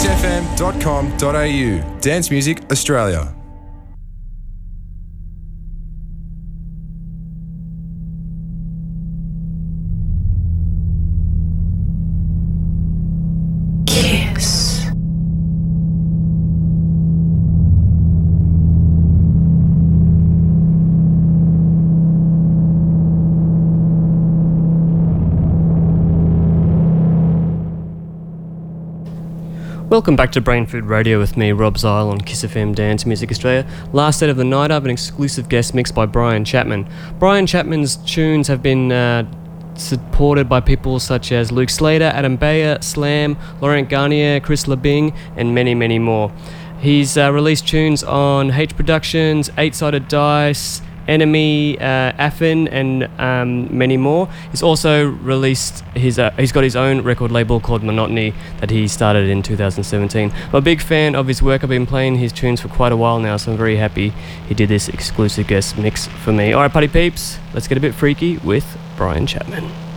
kissfm.com.au. Dance Music Australia. Welcome back to Brain Food Radio with me, Rob Zile on Kiss FM Dance Music Australia. Last set of the night, have an exclusive guest mix by Bryan Chapman. Bryan Chapman's tunes have been uh, supported by people such as Luke Slater, Adam Beyer, Slam, Laurent Garnier, Chris Liebing, and many, many more. He's uh, released tunes on H Productions, Eight Sided Dice, Enemy, uh, Affin, and um, many more. He's also released his. Uh, he's got his own record label called Monotony that he started in 2017. I'm a big fan of his work. I've been playing his tunes for quite a while now, so I'm very happy he did this exclusive guest mix for me. All right, party peeps, let's get a bit freaky with Bryan Chapman.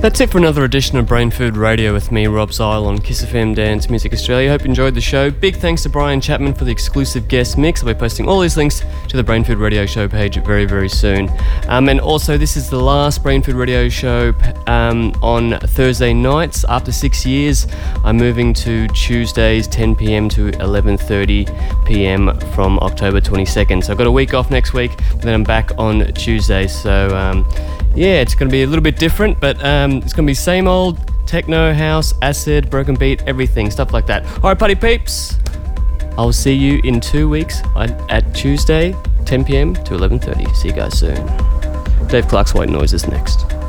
That's it for another edition of Brain Food Radio with me, Rob Zile, on Kiss FM Dance Music Australia. Hope you enjoyed the show. Big thanks to Bryan Chapman for the exclusive guest mix. I'll be posting all these links to the Brain Food Radio show page very, very soon. Um, and also, this is the last Brain Food Radio show um, on Thursday nights. After six years, I'm moving to Tuesdays, 10 p.m. to 11:30 p.m. from October 22nd. So I've got a week off next week, but then I'm back on Tuesday. So um, yeah, it's going to be a little bit different, but um, it's going to be same old techno, house, acid, broken beat, everything, stuff like that. All right, party peeps. I'll see you in two weeks at Tuesday, 10 p.m. to 11:30. See you guys soon. Dave Clarke's White Noise is next.